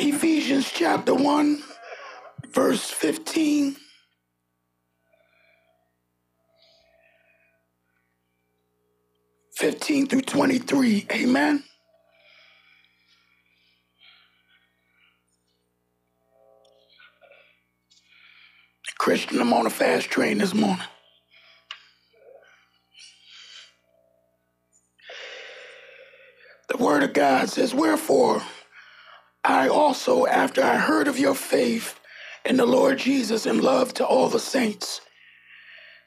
Ephesians chapter 1, verse 15. Fifteen through twenty-three. Amen. Christian, I'm on a fast train this morning. The word of God says, Wherefore, I also, after I heard of your faith in the Lord Jesus and love to all the saints,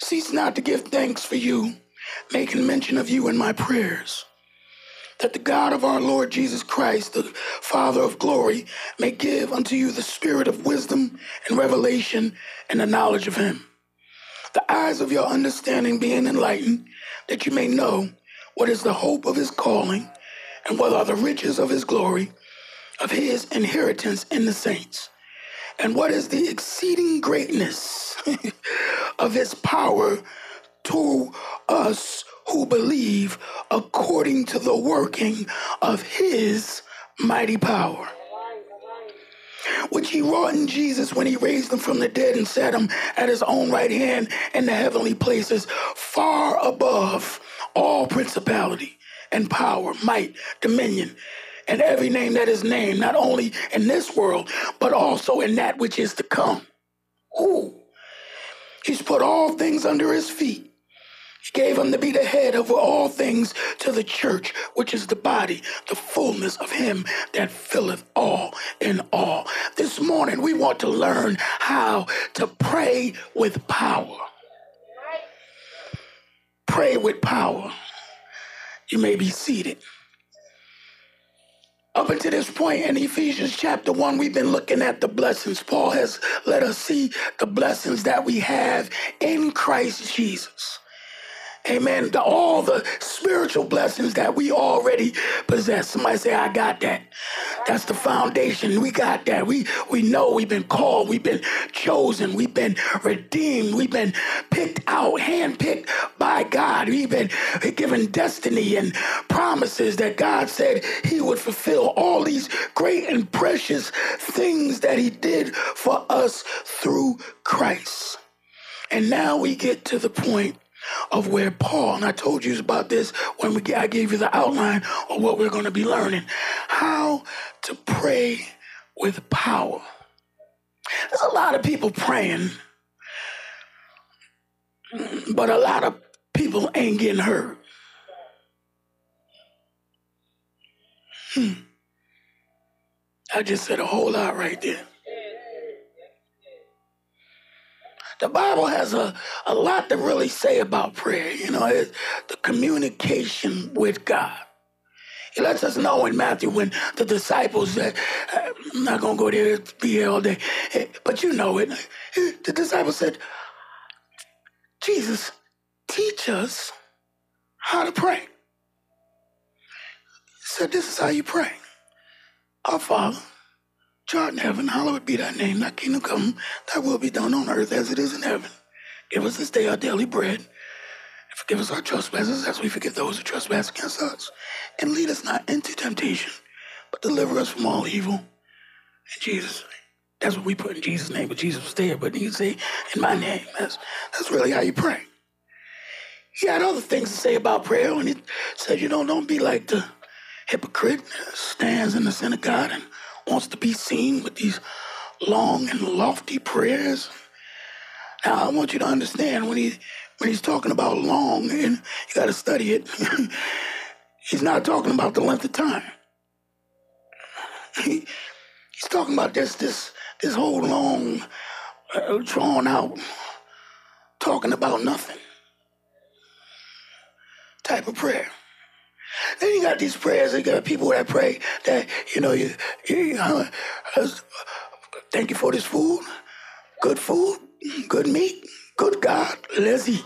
cease not to give thanks for you, making mention of you in my prayers, that the God of our Lord Jesus Christ, the Father of glory, may give unto you the spirit of wisdom and revelation and the knowledge of him. The eyes of your understanding being enlightened, that you may know what is the hope of his calling, and what are the riches of his glory, of his inheritance in the saints, and what is the exceeding greatness of his power to us who believe according to the working of his mighty power? Which he wrought in Jesus when he raised him from the dead and set him at his own right hand in the heavenly places, far above all principality and power, might, dominion, and every name that is named, not only in this world, but also in that which is to come. Ooh. He's put all things under his feet he gave him to be the head over all things to the church, which is the body, the fullness of him that filleth all in all. This morning, we want to learn how to pray with power. Pray with power. You may be seated. Up until this point in Ephesians chapter 1, we've been looking at the blessings. Paul has let us see the blessings that we have in Christ Jesus. Amen. To all the spiritual blessings that we already possess. Somebody say, I got that. That's the foundation. We got that. We we know we've been called, we've been chosen, we've been redeemed, we've been picked out, handpicked by God. We've been given destiny and promises that God said He would fulfill all these great and precious things that He did for us through Christ. And now we get to the point of where Paul, and I told you about this when we, I gave you the outline of what we're going to be learning, how to pray with power. There's a lot of people praying, but a lot of people ain't getting heard. Hmm. I just said a whole lot right there. The Bible has a, a lot to really say about prayer. You know, it, the communication with God. He lets us know in Matthew when the disciples said, I'm not going to go there, be here all day. Eh, but you know it. The disciples said, Jesus, teach us how to pray. He said, This is how you pray. Our Father art in heaven, hallowed be thy name, thy kingdom come, thy will be done on earth as it is in heaven. Give us this day our daily bread, and forgive us our trespasses as we forgive those who trespass against us. And lead us not into temptation, but deliver us from all evil. In Jesus' name. That's what we put in Jesus' name, but Jesus was there. But you say, in my name, that's, that's really how you pray. He had other things to say about prayer when he said, you know, don't be like the hypocrite that stands in the synagogue and wants to be seen with these long and lofty prayers. Now, I want you to understand when he when he's talking about long, and you got to study it. he's not talking about the length of time. He, he's talking about this this this whole long, uh, drawn out, talking about nothing type of prayer. Then you got these prayers. You got people that pray that you know you, you uh, thank you for this food, good food, good meat, good God, let's eat.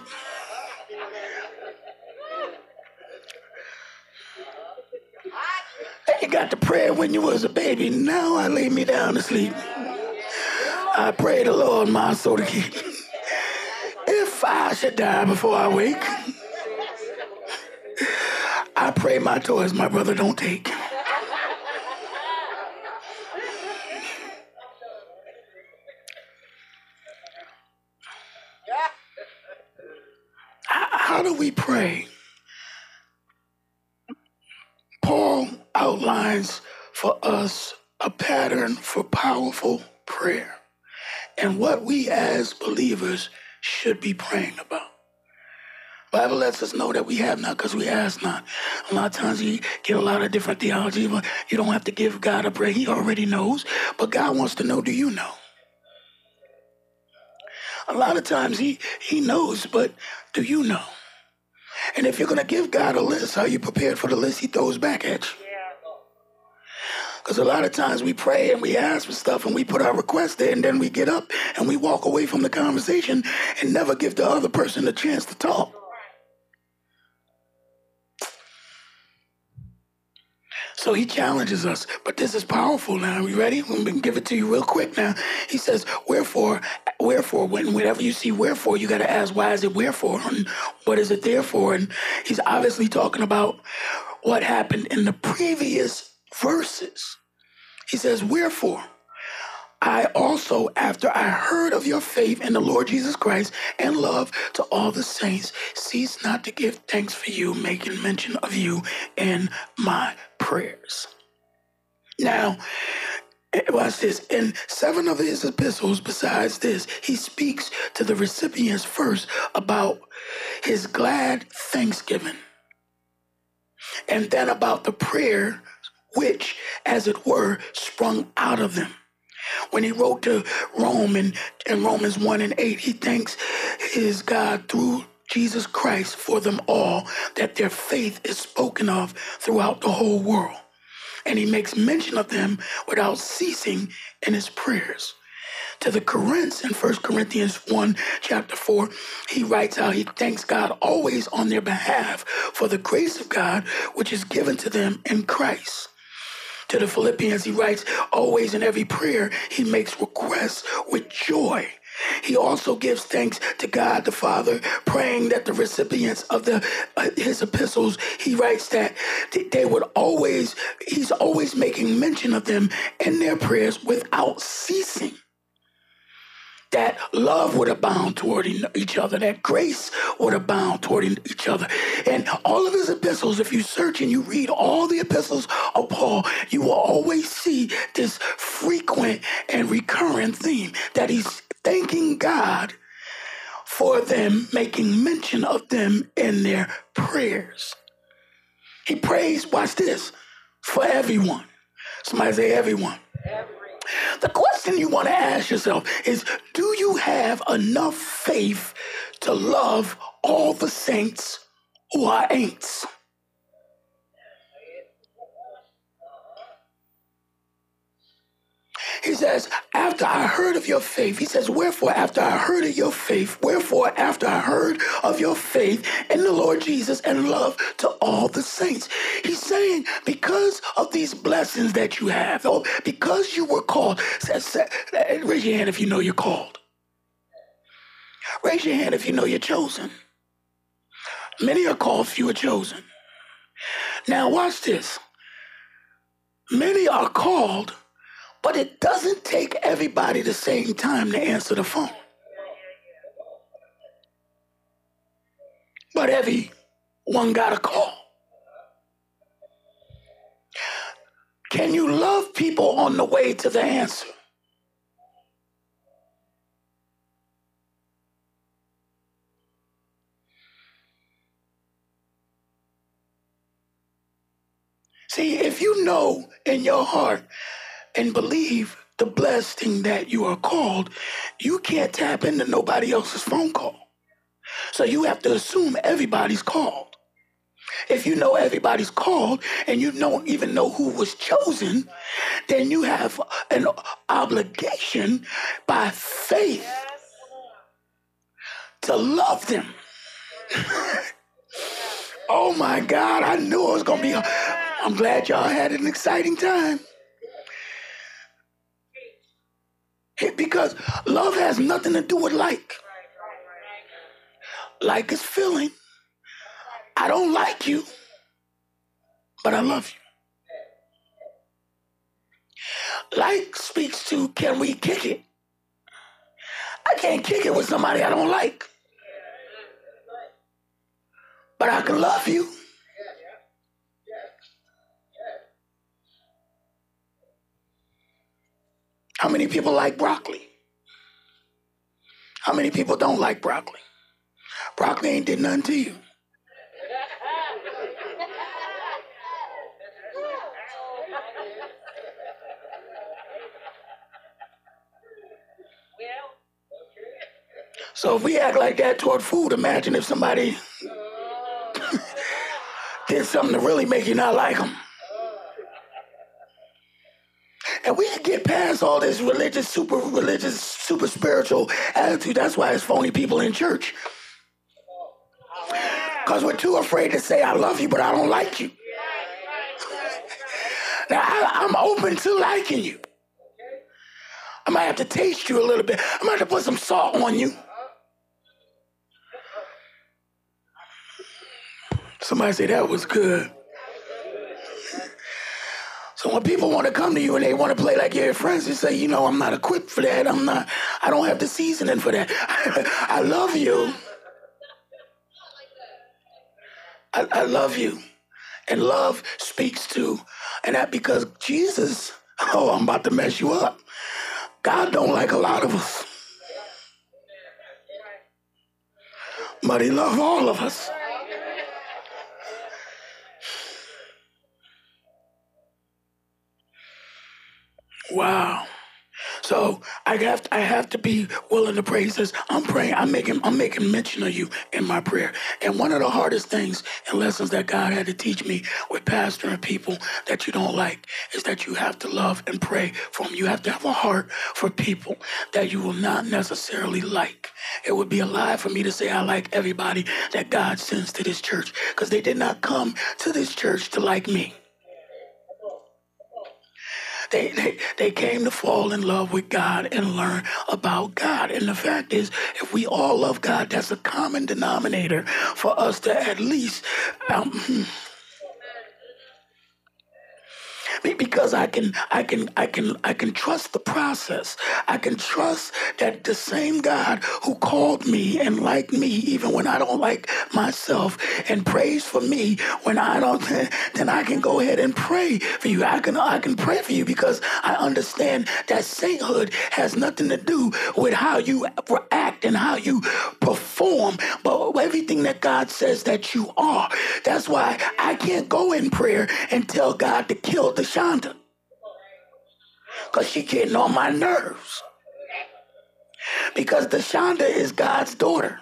Then you got the prayer when you was a baby. Now I lay me down to sleep. I pray the Lord my soul to keep. If I should die before I wake. I pray my toys my brother don't take. How do we pray? Paul outlines for us a pattern for powerful prayer and what we as believers should be praying about. Bible lets us know that we have not because we ask not. A lot of times you get a lot of different theology, but you don't have to give God a prayer. He already knows. But God wants to know, do you know? A lot of times he, he knows, but do you know? And if you're going to give God a list, are you prepared for the list he throws back at you? Because a lot of times we pray and we ask for stuff and we put our request there and then we get up and we walk away from the conversation and never give the other person a chance to talk. So he challenges us, but this is powerful now. Are you ready? I'm to give it to you real quick now. He says, Wherefore, wherefore, when, whenever you see wherefore, you got to ask, why is it wherefore? And what is it there for? And he's obviously talking about what happened in the previous verses. He says, Wherefore, I also, after I heard of your faith in the Lord Jesus Christ and love to all the saints, cease not to give thanks for you, making mention of you in my prayers. Now, eh, watch this. In seven of his epistles, besides this, he speaks to the recipients first about his glad thanksgiving, and then about the prayer which, as it were, sprung out of them. When he wrote to Rome in, in Romans 1 and 8, he thanks his God through Jesus Christ for them all, that their faith is spoken of throughout the whole world. And he makes mention of them without ceasing in his prayers. To the Corinthians in 1 Corinthians 1, chapter 4, he writes how he thanks God always on their behalf for the grace of God which is given to them in Christ. To the Philippians, he writes, always in every prayer, he makes requests with joy. He also gives thanks to God the Father, praying that the recipients of the uh, his epistles, he writes that they would always, he's always making mention of them in their prayers without ceasing that love would abound toward each other, that grace would abound toward each other. And all of his epistles, if you search and you read all the epistles of Paul, you will always see this frequent and recurrent theme that he's thanking God for them, making mention of them in their prayers. He prays, watch this, for everyone. Somebody say everyone. everyone. The question you want to ask yourself is Do you have enough faith to love all the saints who are ain'ts? He says, after I heard of your faith, he says, wherefore, after I heard of your faith, wherefore, after I heard of your faith in the Lord Jesus and love to all the saints. He's saying, because of these blessings that you have, or because you were called, says, raise your hand if you know you're called. Raise your hand if you know you're chosen. Many are called, few are chosen. Now, watch this. Many are called, but it doesn't take everybody the same time to answer the phone. But every one got a call. Can you love people on the way to the answer? See, if you know in your heart and believe the blessing that you are called, you can't tap into nobody else's phone call. So you have to assume everybody's called. If you know everybody's called and you don't even know who was chosen, then you have an obligation by faith to love them. oh my God, I knew it was going to be. I'm glad y'all had an exciting time. Because love has nothing to do with like. Like is feeling. I don't like you, but I love you. Like speaks to can we kick it? I can't kick it with somebody I don't like. but I can love you. How many people like broccoli? How many people don't like broccoli? Broccoli ain't did nothing to you. So if we act like that toward food, imagine if somebody did something to really make you not like them. And we can get past all this religious, super religious, super spiritual attitude. That's why it's phony people in church. Because we're too afraid to say, I love you, but I don't like you. Now, I, am open to liking you. I might have to taste you a little bit. I might have to put some salt on you. Somebody say that was good. When people want to come to you and they want to play like your friends, you say, you know, I'm not equipped for that. I'm not. I don't have the seasoning for that. I love you. I, I love you. And love speaks to, and that because Jesus, oh, I'm about to mess you up. God don't like a lot of us. But he loves all of us. Wow. So I have to, I have to be willing to pray. He says, I'm praying, I'm making I'm making mention of you in my prayer. And one of the hardest things and lessons that God had to teach me with pastoring people that you don't like is that you have to love and pray for them. You have to have a heart for people that you will not necessarily like. It would be a lie for me to say I like everybody that God sends to this church because they did not come to this church to like me. They, they, they came to fall in love with God and learn about God. And the fact is, if we all love God, that's a common denominator for us to at least. Um, hmm, because I can I can I can I can trust the process. I can trust that the same God who called me and liked me even when I don't like myself and prays for me when I don't then I can go ahead and pray for you. I can I can pray for you because I understand that sainthood has nothing to do with how you act and how you perform, but everything that God says that you are. That's why I can't go in prayer and tell God to kill the Shonda. Because she getting on my nerves. Because Deshonda is God's daughter.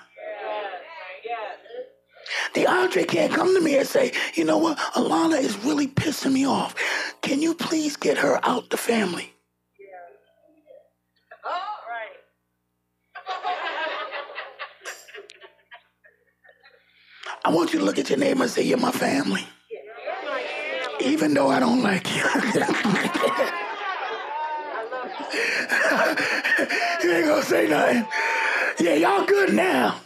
DeAndre can't come to me and say, you know what, Alana is really pissing me off. Can you please get her out the family? I want you to look at your neighbor and say, You're my family even though I don't like you. you ain't gonna say nothing. Yeah, y'all good now.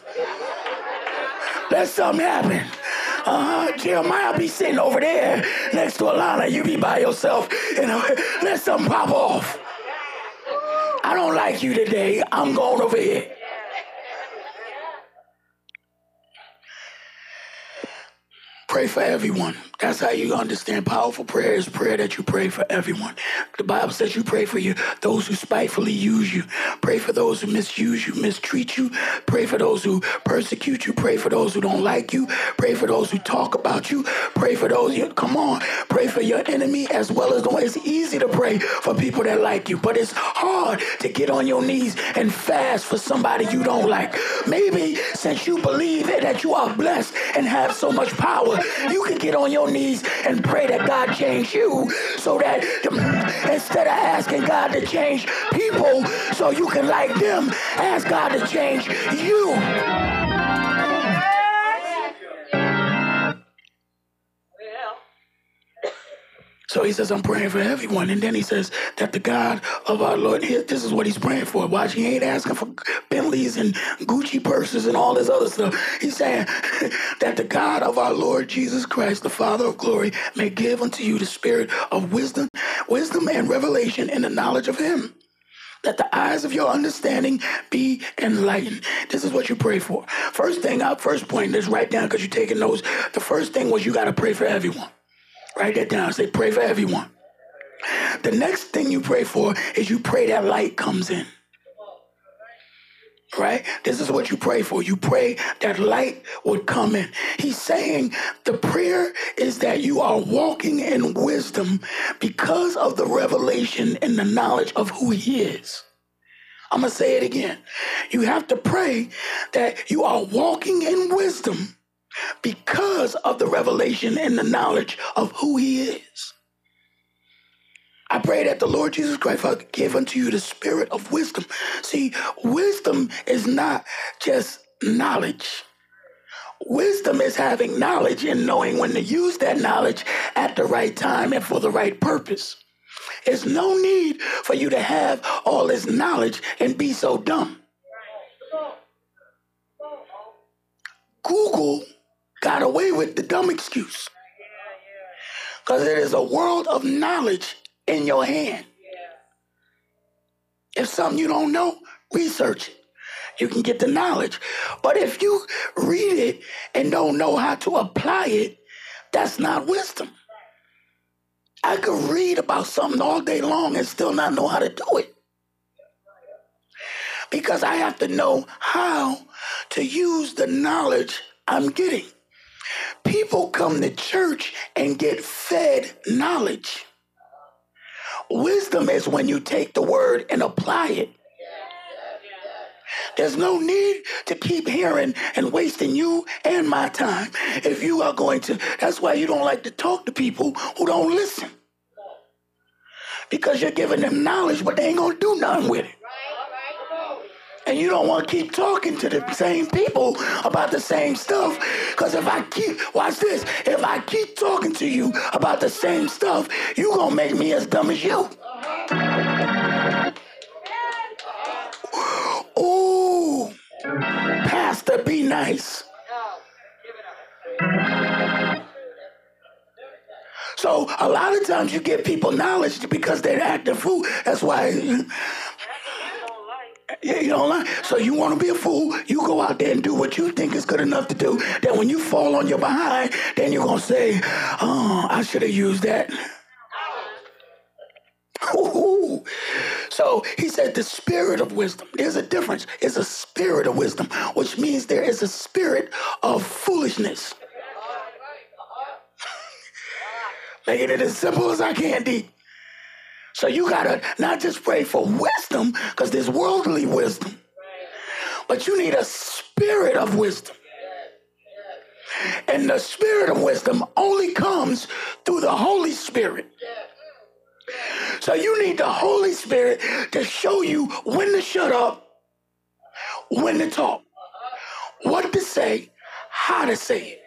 Let something happen. Uh-huh. Jeremiah be sitting over there next to Alana. You be by yourself. and let something pop off. I don't like you today. I'm going over here. Pray for everyone. That's how you understand powerful prayer is prayer that you pray for everyone. The Bible says you pray for you those who spitefully use you. Pray for those who misuse you, mistreat you. Pray for those who persecute you. Pray for those who don't like you. Pray for those who talk about you. Pray for those you come on. Pray for your enemy as well as the one. It's easy to pray for people that like you, but it's hard to get on your knees and fast for somebody you don't like. Maybe since you believe that you are blessed and have so much power, you can get on your knees and pray that God change you so that instead of asking God to change people so you can like them, ask God to change you. So he says, I'm praying for everyone. And then he says that the God of our Lord, this is what he's praying for. Watch, he ain't asking for Bentleys and Gucci purses and all this other stuff. He's saying that the God of our Lord Jesus Christ, the Father of glory, may give unto you the spirit of wisdom, wisdom and revelation in the knowledge of him that the eyes of your understanding be enlightened. This is what you pray for. First thing, our first point, let's write down because you're taking notes. The first thing was you got to pray for everyone. Write that down. Say, pray for everyone. The next thing you pray for is you pray that light comes in. Right? This is what you pray for. You pray that light would come in. He's saying the prayer is that you are walking in wisdom because of the revelation and the knowledge of who He is. I'm going to say it again. You have to pray that you are walking in wisdom because of the revelation and the knowledge of who He is. I pray that the Lord Jesus Christ give unto you the spirit of wisdom. See, wisdom is not just knowledge. Wisdom is having knowledge and knowing when to use that knowledge at the right time and for the right purpose. There's no need for you to have all this knowledge and be so dumb. Google got away with the dumb excuse. Because it is a world of knowledge in your hand. If something you don't know, research it. You can get the knowledge. But if you read it and don't know how to apply it, that's not wisdom. I could read about something all day long and still not know how to do it. Because I have to know how to use the knowledge I'm getting. People come to church and get fed knowledge. Wisdom is when you take the word and apply it. There's no need to keep hearing and wasting you and my time. If you are going to, that's why you don't like to talk to people who don't listen. Because you're giving them knowledge, but they ain't going to do nothing with it. And you don't want to keep talking to the same people about the same stuff. Because if I keep, watch this, if I keep talking to you about the same stuff, you going to make me as dumb as you. Ooh, Pastor, be nice. So a lot of times you give people knowledge because they're acting fool. That's why yeah, you don't lie. So you want to be a fool, you go out there and do what you think is good enough to do. Then when you fall on your behind, then you're to say, oh, I should have used that. Ooh. So he said the spirit of wisdom. There's a difference. It's a spirit of wisdom, which means there is a spirit of foolishness. Making it as simple as I can, D. So you gotta not just pray for wisdom, because there's worldly wisdom, but you need a spirit of wisdom. And the spirit of wisdom only comes through the Holy Spirit. So you need the Holy Spirit to show you when to shut up, when to talk, what to say, how to say it.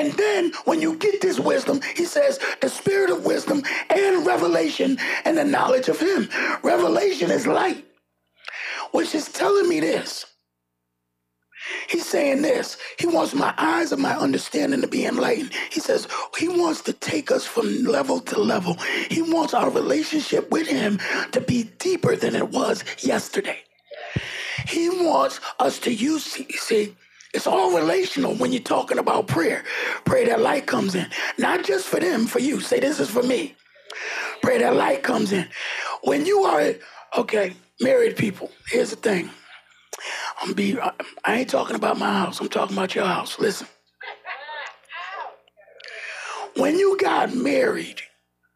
And then when you get this wisdom, he says the spirit of wisdom and revelation and the knowledge of him. Revelation is light, which is telling me this. He's saying this. He wants my eyes and my understanding to be enlightened. He says he wants to take us from level to level. He wants our relationship with him to be deeper than it was yesterday. He wants us to use, see, it's all relational when you're talking about prayer. Pray that light comes in. Not just for them, for you. Say, this is for me. Pray that light comes in. When you are, okay, married people, here's the thing. I'm be, I ain't talking about my house. I'm talking about your house. Listen. When you got married,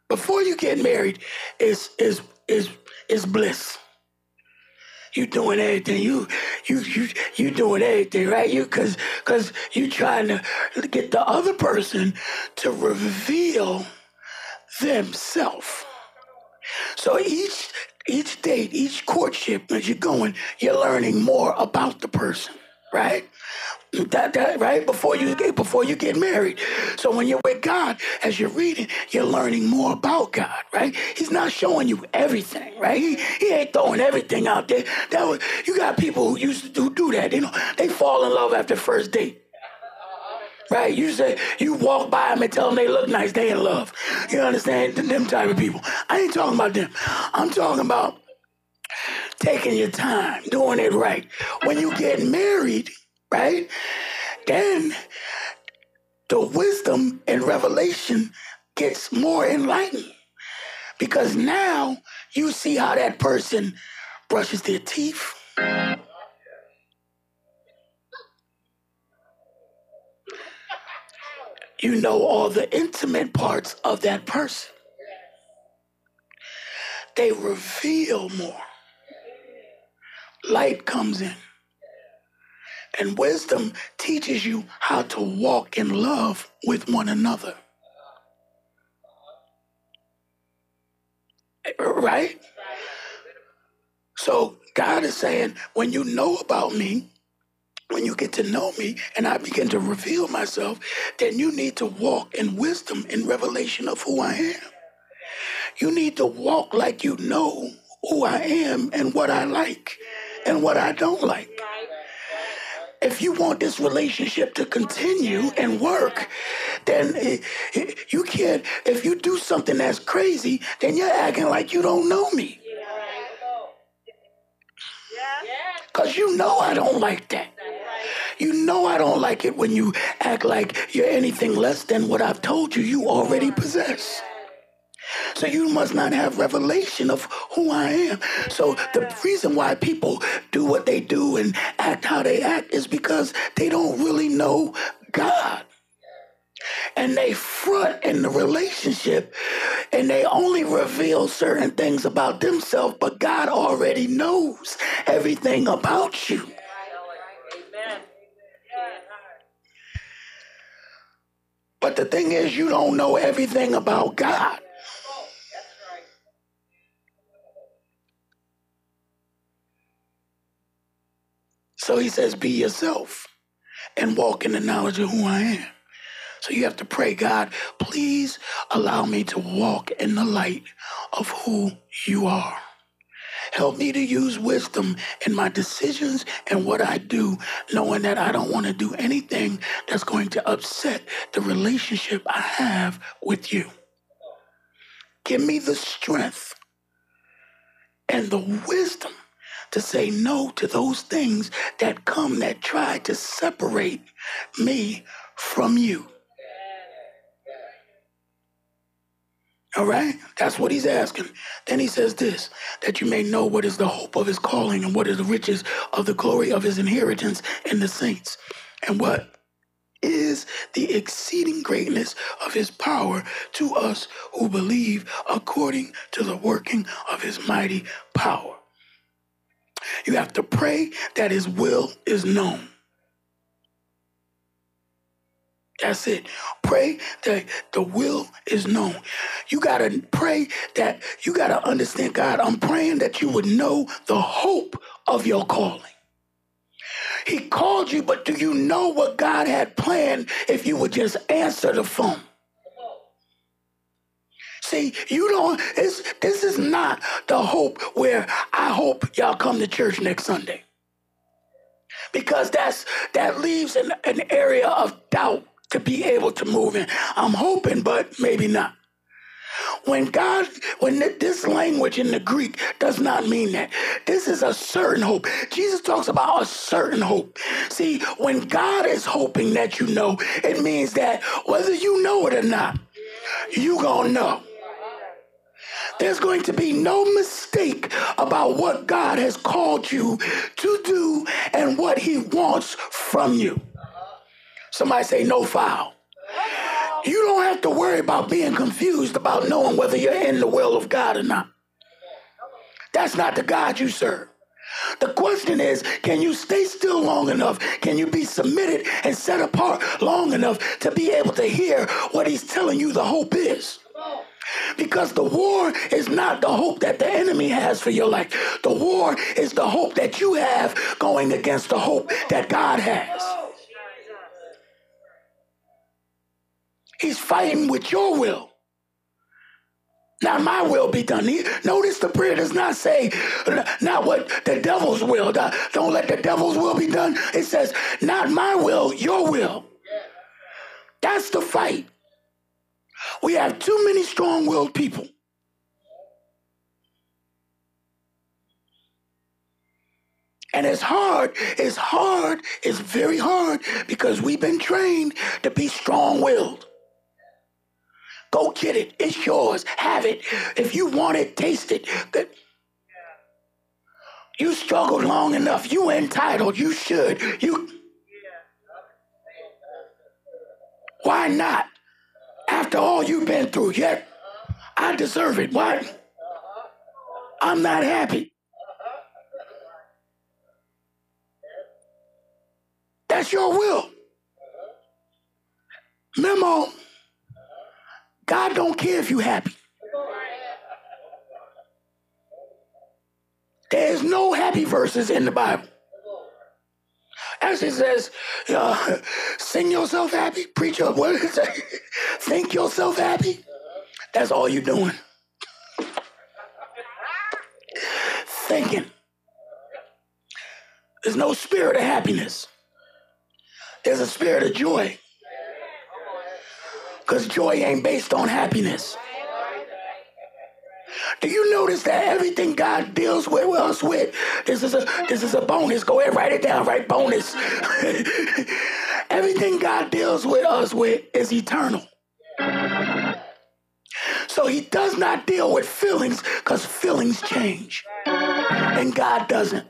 before you get married, is is is is bliss you doing everything. You you you you doing everything, right? You cause cause you trying to get the other person to reveal themselves. So each each date, each courtship, as you're going, you're learning more about the person, right? That, that right before you get before you get married. So when you're with God, as you're reading, you're learning more about God, right? He's not showing you everything, right? He, he ain't throwing everything out there. That was you got people who used to do, do that. You know, they fall in love after first date. Right? You say you walk by them and tell them they look nice, they in love. You understand? Them type of people. I ain't talking about them. I'm talking about taking your time, doing it right. When you get married, right? Then the wisdom and revelation gets more enlightened. Because now you see how that person brushes their teeth. You know all the intimate parts of that person. They reveal more. Light comes in. And wisdom teaches you how to walk in love with one another. Right? So God is saying, when you know about me, when you get to know me and I begin to reveal myself, then you need to walk in wisdom in revelation of who I am. You need to walk like you know who I am and what I like and what I don't like if you want this relationship to continue and work, then you can't. If you do something that's crazy, then you're acting like you don't know me. Because you know I don't like that. You know I don't like it when you act like you're anything less than what I've told you you already possess. So you must not have revelation of who I am. So the reason why people do what they do and act how they act is because they don't really know God. And they front in the relationship and they only reveal certain things about themselves, but God already knows everything about you. But the thing is, you don't know everything about God. So he says, be yourself and walk in the knowledge of who I am. So you have to pray, God, please allow me to walk in the light of who you are. Help me to use wisdom in my decisions and what I do, knowing that I don't want to do anything that's going to upset the relationship I have with you. Give me the strength and the wisdom to say no to those things that come that try to separate me from you. All right? That's what he's asking. Then he says this that you may know what is the hope of his calling and what is the riches of the glory of his inheritance in the saints, and what is the exceeding greatness of his power to us who believe according to the working of his mighty power. You have to pray that His will is known. That's it. Pray that the will is known. You got to pray that you got to understand, God, I'm praying that you would know the hope of your calling. He called you, but do you know what God had planned if you would just answer the phone? See, you don't, it's, this is not the hope where I hope y'all come to church next Sunday. Because that's that leaves an, an area of doubt to be able to move in. I'm hoping, but maybe not. When God, when this language in the Greek does not mean that. This is a certain hope. Jesus talks about a certain hope. See, when God is hoping that you know, it means that whether you know it or not, you gonna know. There's going to be no mistake about what God has called you to do and what He wants from you. Somebody say, no foul. You don't have to worry about being confused about knowing whether you're in the will of God or not. That's not the God you serve. The question is, can you stay still long enough? Can you be submitted and set apart long enough to be able to hear what he's telling you the hope is? Because the war is not the hope that the enemy has for your life. The war is the hope that you have going against the hope that God has. He's fighting with your will. Not my will be done. Notice the prayer does not say, not what the devil's will. Don't let the devil's will be done. It says, not my will, your will. That's the fight. We have too many strong willed people. And it's hard, it's hard, it's very hard because we've been trained to be strong willed. Go get it. It's yours. Have it. If you want it, taste it. You struggled long enough. You entitled. You should. You. Why not? After all you've been through, yet I deserve it. Why? I'm not happy. That's your will. Memo. God don't care if you're happy. There's no happy verses in the Bible. As it says, uh, sing yourself happy, preach it say? Think yourself happy. That's all you're doing. Thinking. There's no spirit of happiness. There's a spirit of joy. Because joy ain't based on happiness. Do you notice that everything God deals with us with, this is a this is a bonus. Go ahead, write it down, right? Bonus. everything God deals with us with is eternal. So he does not deal with feelings because feelings change. And God doesn't.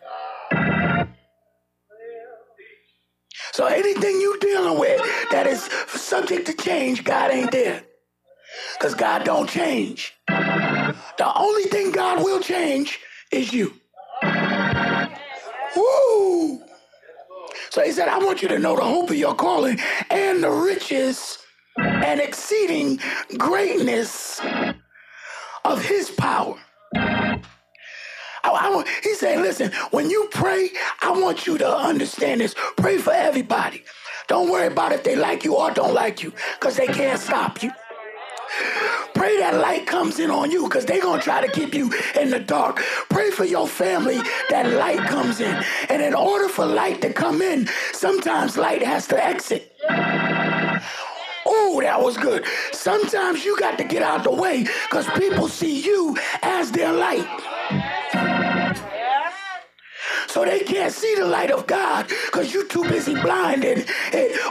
So anything you're dealing with that is subject to change, God ain't there. Because God don't change. The only thing God will change is you. Woo! So he said, I want you to know the hope of your calling and the riches and exceeding greatness of his power. I, I, he said, listen, when you pray, I want you to understand this. Pray for everybody. Don't worry about if they like you or don't like you, because they can't stop you. Pray that light comes in on you because they're going to try to keep you in the dark. Pray for your family that light comes in. And in order for light to come in, sometimes light has to exit. Oh, that was good. Sometimes you got to get out the way because people see you as their light so they can't see the light of God because you're too busy blinded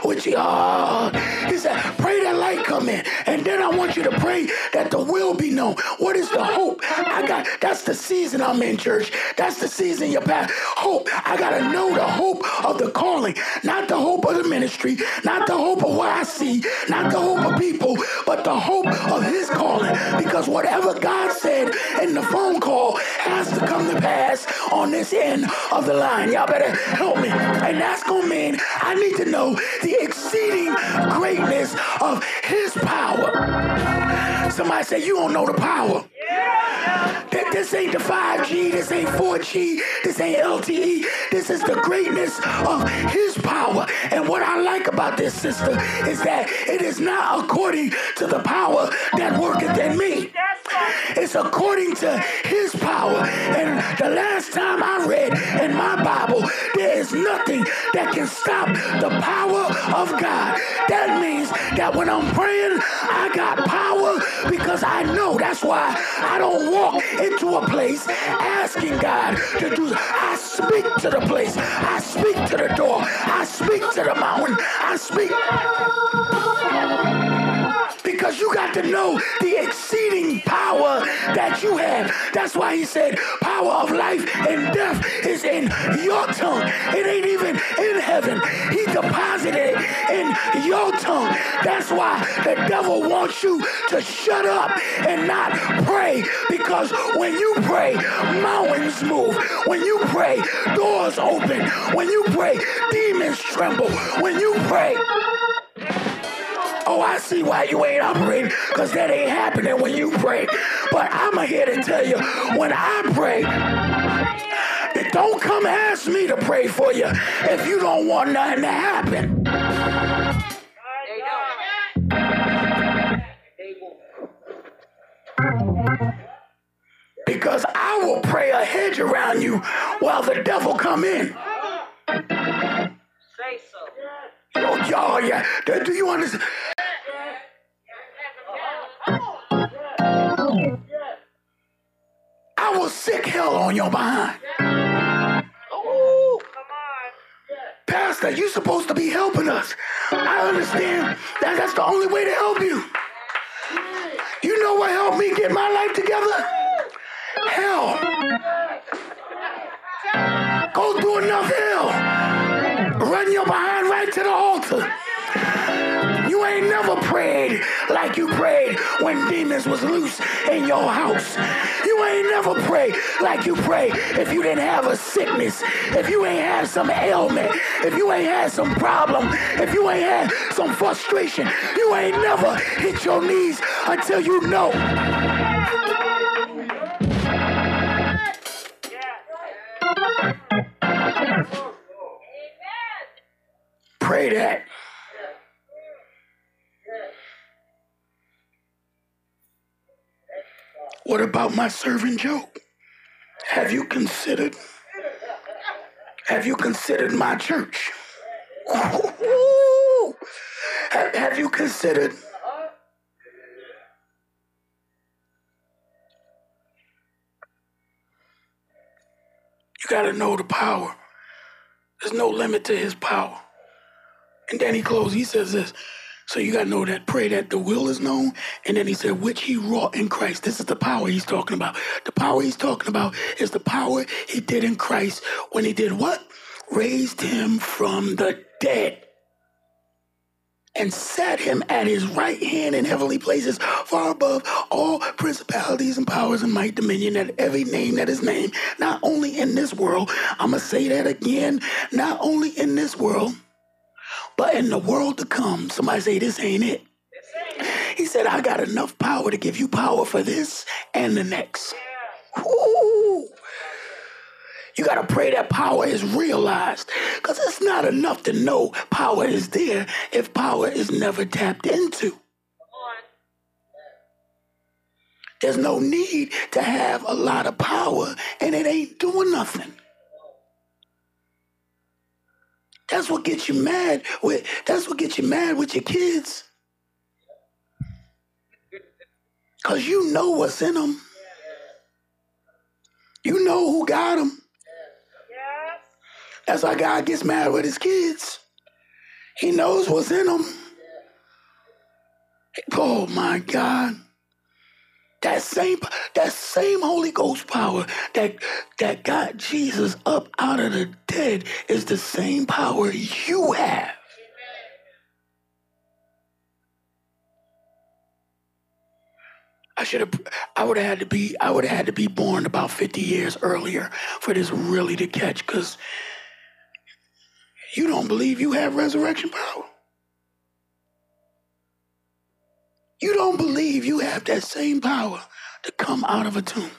with your heart. He said, pray that light come in. And then I want you to pray that the will be known. What is the hope? I got that's the season I'm in, church. That's the season your path. Hope. I gotta know the hope of the calling, not the hope of the ministry, not the hope of what I see, not the hope of people, but the hope of his calling. Because whatever God said in the phone call has to come to pass on this end of the line. Y'all better help me. And that's going to mean I need to know the exceeding greatness of his power. Somebody say, You don't know the power. That this ain't the 5G, this ain't 4G, this ain't LTE. This is the greatness of his power. And what I like about this, sister, is that it is not according to the power that worketh in me. It's according to his power. And the last time I read in my Bible, there is nothing that can stop the power of God. That means that when I'm praying, I got power because I know that's why I don't walk into a place asking God to do. I speak to the place. I speak to the door. I speak to the mountain. I speak because you got to know the exceeding power that you have. That's why he said, power of life and death is in your tongue. It ain't even in heaven. He deposited it in your tongue. That's why the devil wants you to shut up and not pray because when you pray, mountains move. When you pray, doors open. When you pray, demons tremble. When you pray, Oh, I see why you ain't operating, because that ain't happening when you pray. But I'm here to tell you, when I pray, don't come ask me to pray for you if you don't want nothing to happen. Because I will pray a hedge around you while the devil come in. Say so. Oh, y'all, yeah. Do you understand? Sick hell on your behind. Pastor, you supposed to be helping us. I understand that that's the only way to help you. You know what helped me get my life together? Hell. Go through enough hell. Like you prayed when demons was loose in your house. You ain't never prayed like you pray if you didn't have a sickness, if you ain't had some ailment, if you ain't had some problem, if you ain't had some frustration. You ain't never hit your knees until you know. Pray that. What about my servant Job? Have you considered? Have you considered my church? Have, have you considered? You got to know the power. There's no limit to his power. And then he closes, he says this so you got to know that, pray that the will is known. And then he said, which he wrought in Christ. This is the power he's talking about. The power he's talking about is the power he did in Christ when he did what? Raised him from the dead and set him at his right hand in heavenly places, far above all principalities and powers and might, dominion, at every name that is named, not only in this world. I'm going to say that again, not only in this world but in the world to come, somebody say, This ain't it. He said, I got enough power to give you power for this and the next. Ooh. You got to pray that power is realized because it's not enough to know power is there if power is never tapped into. There's no need to have a lot of power and it ain't doing nothing. That's what gets you mad with that's what gets you mad with your kids. Cause you know what's in them. You know who got them. That's why God gets mad with his kids. He knows what's in them. Oh my God. That same that same Holy Ghost power that that got Jesus up out of the dead is the same power you have. I should have I would have had to be I would have had to be born about 50 years earlier for this really to catch cuz you don't believe you have resurrection power. You don't believe you have that same power to come out of a tomb.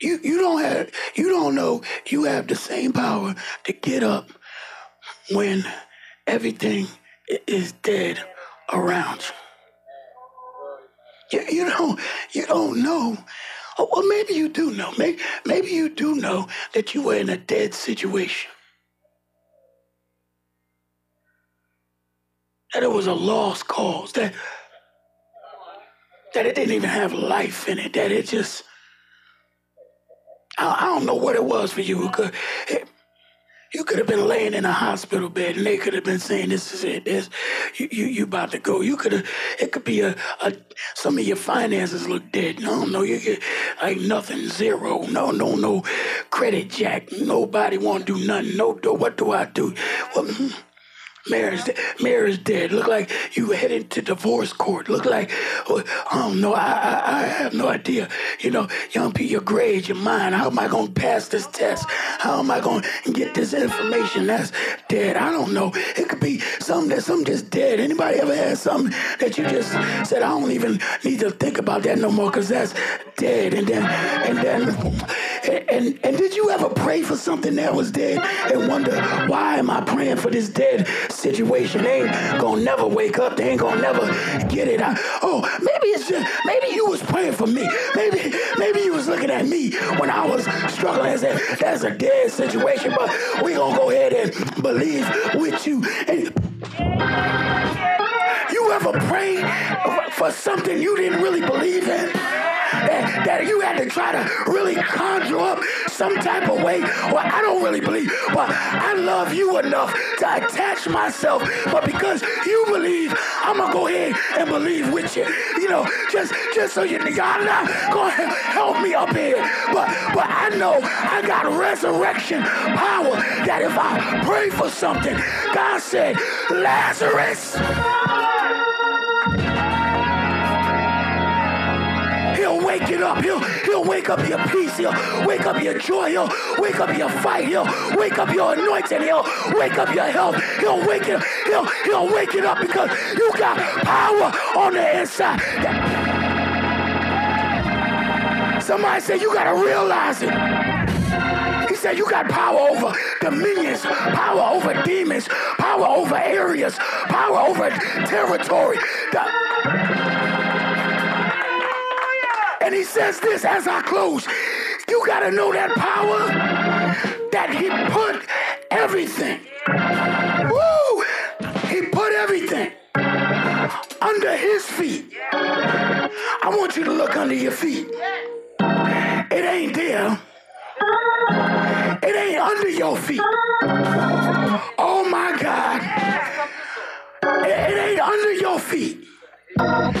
You, you don't have you don't know you have the same power to get up when everything is dead around you. You, you don't you don't know. Oh, well, maybe you do know. Maybe maybe you do know that you were in a dead situation. That it was a lost cause, that that it didn't even have life in it, that it just I, I don't know what it was for you. It you could have been laying in a hospital bed and they could have been saying, "This is it. This you you, you about to go." You could have. It could be a, a some of your finances look dead. No, no, you get like nothing, zero. No, no, no credit jack. Nobody want to do nothing. No, what do I do? Well, hmm. Marriage, marriage dead. Look like you headed to divorce court. Look like, oh, know. I, I, I have no idea. You know, young people, your grades, your mind. How am I going to pass this test? How am I going to get this information that's dead? I don't know. It could be something that something just dead. Anybody ever had something that you just said, I don't even need to think about that no more because that's dead. And then, and then, and, and, did you ever pray for something that was dead and wonder, why am I praying for this dead situation. They ain't gonna never wake up. They ain't gonna never get it out. Oh, maybe it's just, maybe you was praying for me. Maybe maybe you was looking at me when I was struggling and said, that's a dead situation, but we gonna go ahead and believe with you. And you ever prayed for something you didn't really believe in? That, that you had to try to really conjure up some type of way. Well, I don't really believe, but I love you enough to attach myself. But because you believe, I'm gonna go ahead and believe with you. You know, just just so you y'all not gonna help me up here. But but I know I got resurrection power that if I pray for something, God said, Lazarus. He'll wake it up. He'll, he'll wake up your peace. He'll wake up your joy. He'll wake up your fight. He'll wake up your anointing. He'll wake up your health. He'll wake it up. He'll, he'll wake it up because you got power on the inside. Somebody said you got to realize it. He said you got power over dominions, power over demons, power over areas, power over territory. The- and he says this as I close. You got to know that power that he put everything. Woo! He put everything under his feet. I want you to look under your feet. It ain't there. It ain't under your feet. Oh my God. It ain't under your feet.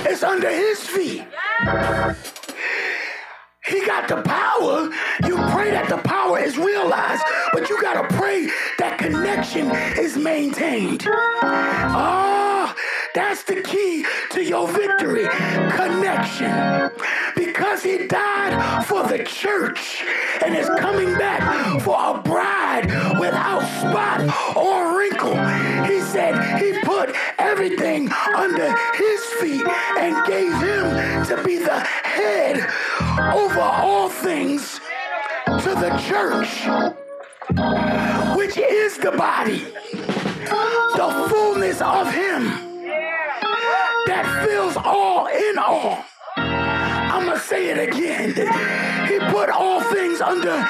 It's under his feet. He got the power. You pray that the power is realized, but you got to pray that connection is maintained. Oh, that's the key to your victory connection. Because he died for the church and is coming back for a bride without spot or wrinkle. He said he put everything under his feet and gave him to be the head over all things to the church, which is the body, the fullness of him that fills all in all. I'm going to say it again. He put all things under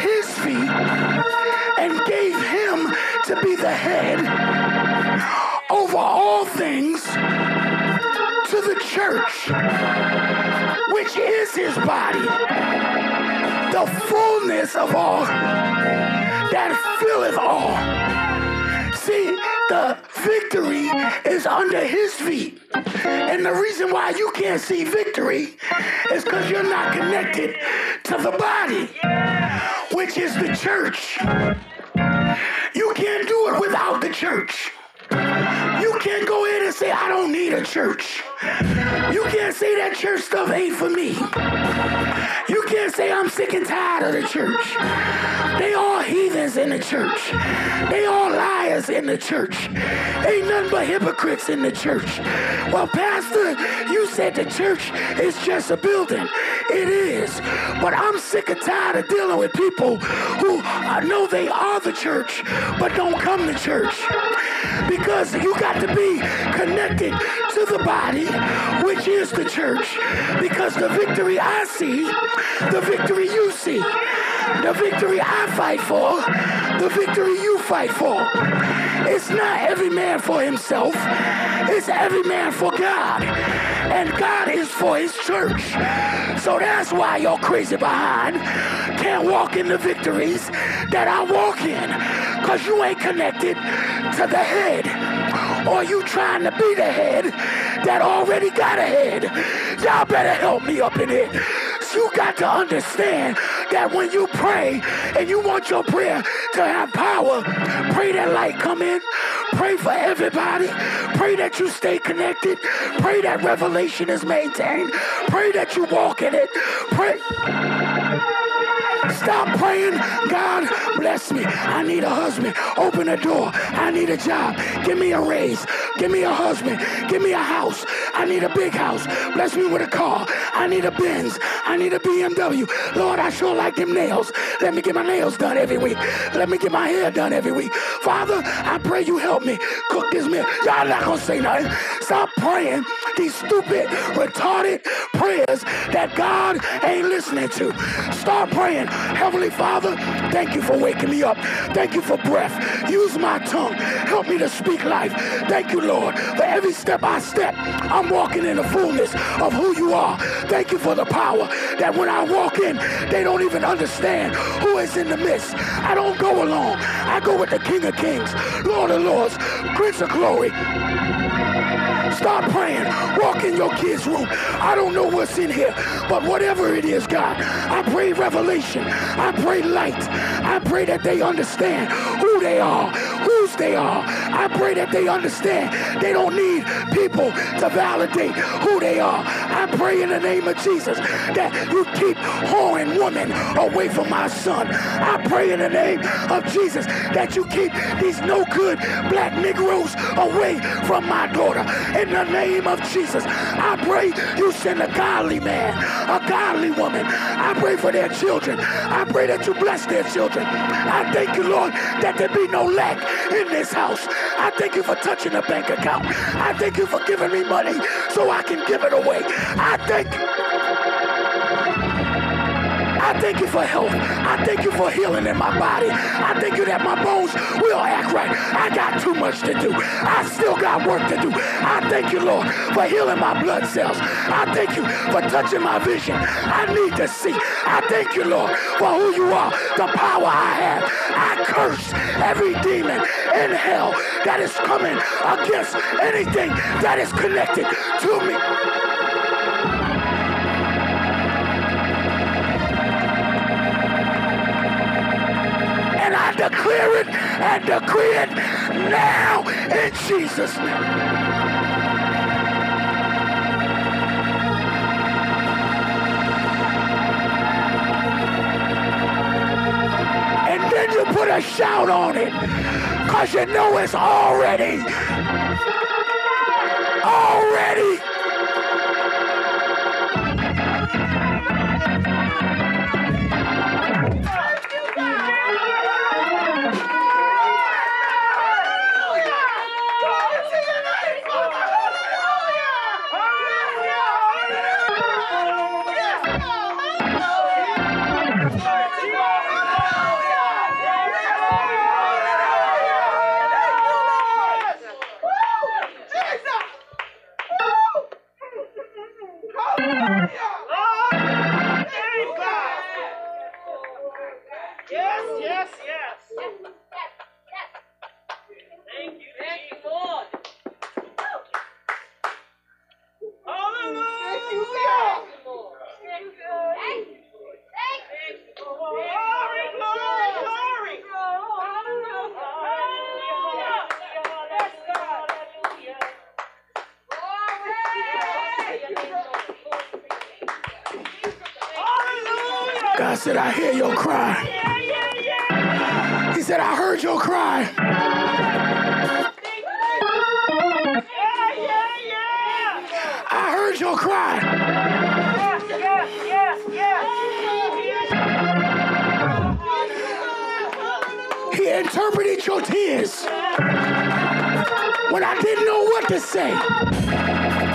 his feet and gave him to be the head over all things to the church, which is his body, the fullness of all that filleth all. See, the victory is under his feet. And the reason why you can't see victory is because you're not connected to the body, which is the church. You can't do it without the church. You can't go in and say, I don't need a church. You can't say that church stuff ain't for me. Say I'm sick and tired of the church. They all heathens in the church. They all liars in the church. Ain't nothing but hypocrites in the church. Well, Pastor, you said the church is just a building. It is. But I'm sick and tired of dealing with people who I know they are the church, but don't come to church. Because you got to be connected to the body, which is the church. Because the victory I see, the victory you see, the victory I fight for, the victory you fight for. It's not every man for himself, it's every man for God. And God is for his church. So that's why your crazy behind can't walk in the victories that I walk in. Because you ain't connected to the head. Or you trying to be the head that already got a head. Y'all better help me up in here. You got to understand that when you pray and you want your prayer to have power, pray that light come in. Pray for everybody. Pray that you stay connected. Pray that revelation is maintained. Pray that you walk in it. Pray. Stop praying. God bless me. I need a husband. Open the door. I need a job. Give me a raise. Give me a husband. Give me a house. I need a big house. Bless me with a car. I need a Benz. I need a BMW. Lord, I sure like them nails. Let me get my nails done every week. Let me get my hair done every week. Father, I pray you help me cook this meal. Y'all not gonna say nothing. Stop praying these stupid, retarded prayers that God ain't listening to. Start praying. Heavenly Father, thank you for waking me up. Thank you for breath. Use my tongue. Help me to speak life. Thank you, Lord, for every step I step. I'm walking in the fullness of who you are. Thank you for the power that when I walk in, they don't even understand who is in the midst. I don't go alone. I go with the King of Kings, Lord of Lords, Prince of Glory. Start praying. Walk in your kids' room. I don't know what's in here, but whatever it is, God, I pray revelation. I pray light. I pray that they understand who they are, they are. I pray that they understand they don't need people to validate who they are. I pray in the name of Jesus that you keep whoring women away from my son. I pray in the name of Jesus that you keep these no good black Negroes away from my daughter. In the name of Jesus, I pray you send a godly man, a godly woman. I pray for their children. I pray that you bless their children. I thank you, Lord, that there be no lack in this house. I thank you for touching the bank account. I thank you for giving me money so I can give it away. I thank I thank you for health. I thank you for healing in my body. I thank you that my bones will act right. I got too much to do. I still got work to do. I thank you, Lord, for healing my blood cells. I thank you for touching my vision. I need to see. I thank you, Lord, for who you are, the power I have. I curse every demon in hell that is coming against anything that is connected to me. And decree it now in Jesus' name. And then you put a shout on it because you know it's already, already I heard your cry. He interpreted your tears when I didn't know what to say.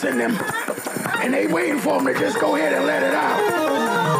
Them, and they waiting for them to just go ahead and let it out.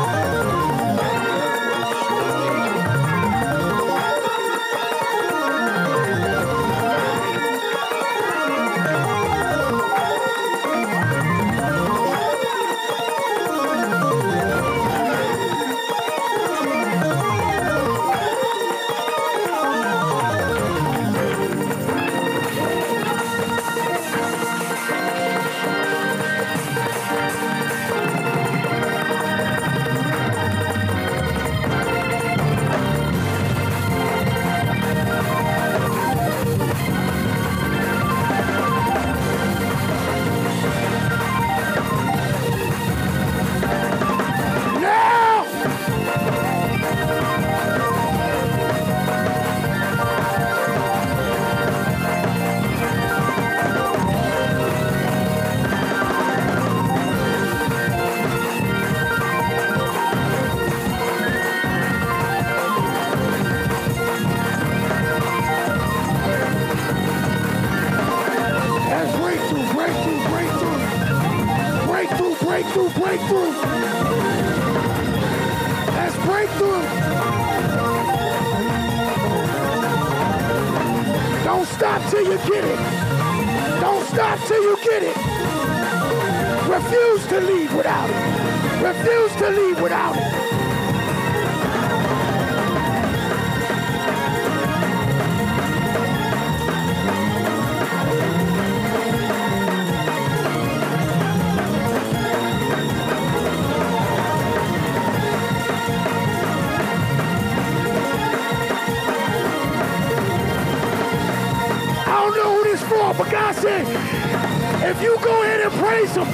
If you go ahead and praise him,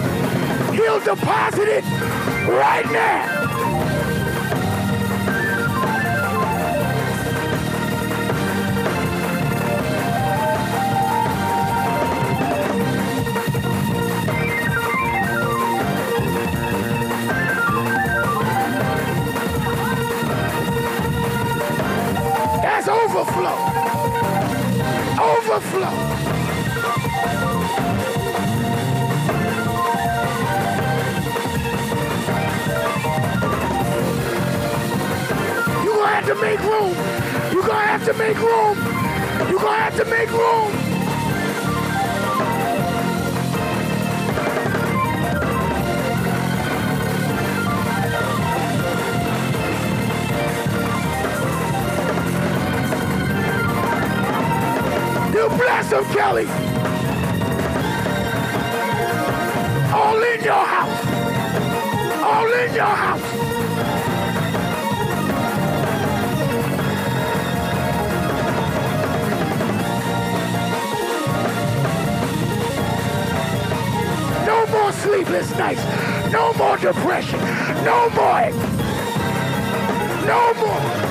he'll deposit it right now. Overflow. Overflow. Have to make room. You're gonna have to make room. You're gonna have to make room. You bless him, Kelly. All in your house. All in your house. Sleepless nights. No more depression. No more. No more.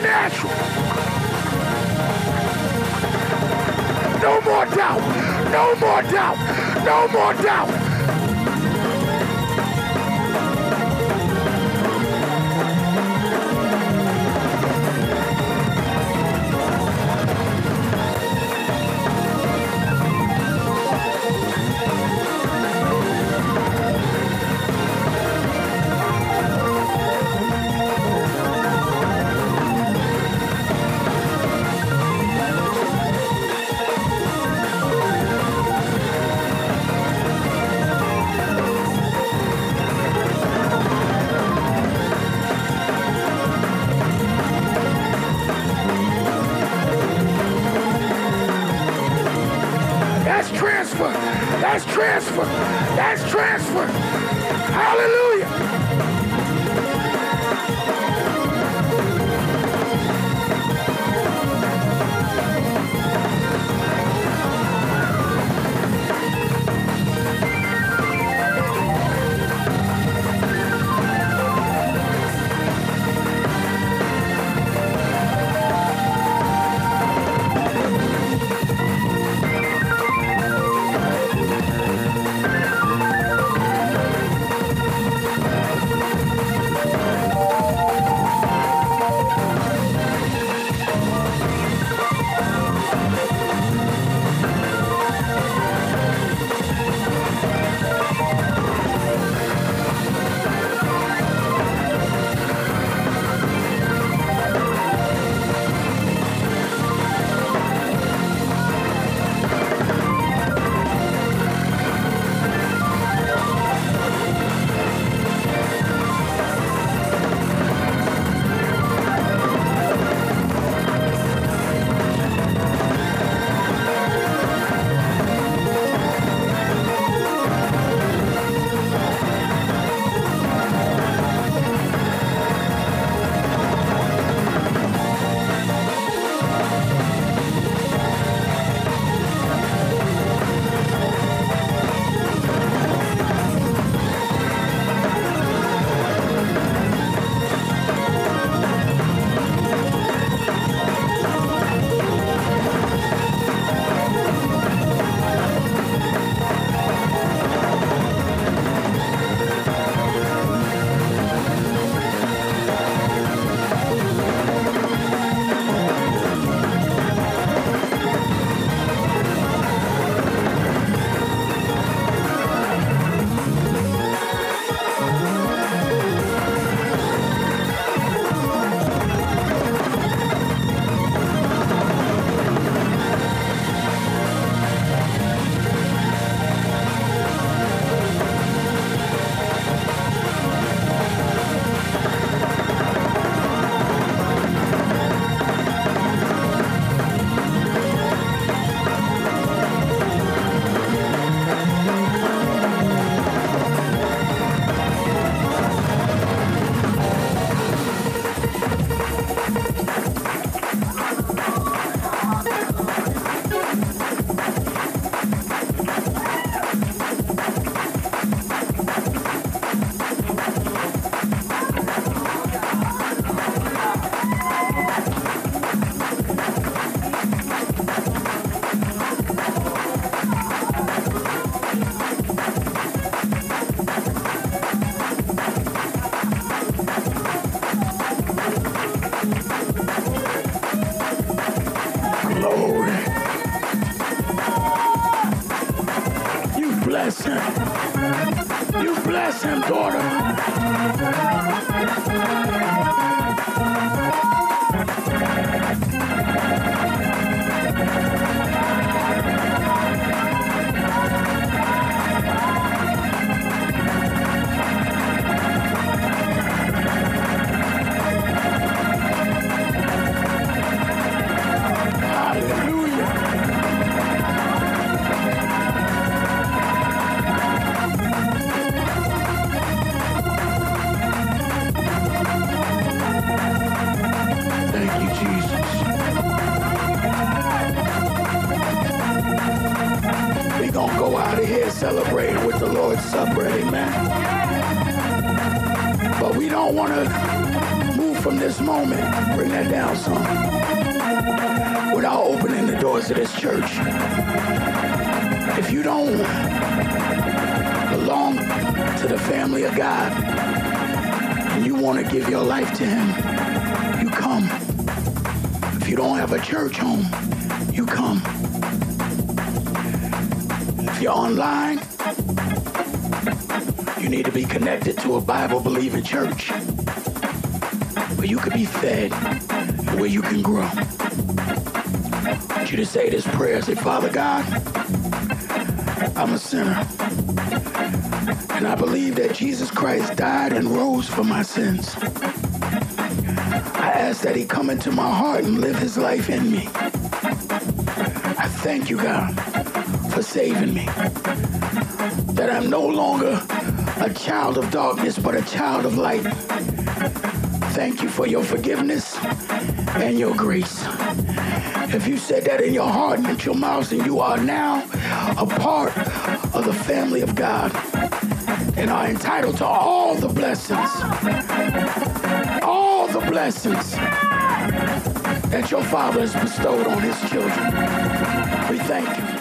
Supernatural. No more doubt. No more doubt. No more doubt. without opening the doors of this church. If you don't belong to the family of God and you want to give your life to Him, you come. If you don't have a church home, you come. If you're online, you need to be connected to a Bible believing church where you could be fed where you can grow. I want you to say this prayer. Say, Father God, I'm a sinner. And I believe that Jesus Christ died and rose for my sins. I ask that he come into my heart and live his life in me. I thank you, God, for saving me. That I'm no longer a child of darkness, but a child of light. Thank you for your forgiveness and your grace. If you said that in your heart and with your mouth, and you are now a part of the family of God and are entitled to all the blessings, all the blessings that your Father has bestowed on his children. We thank you.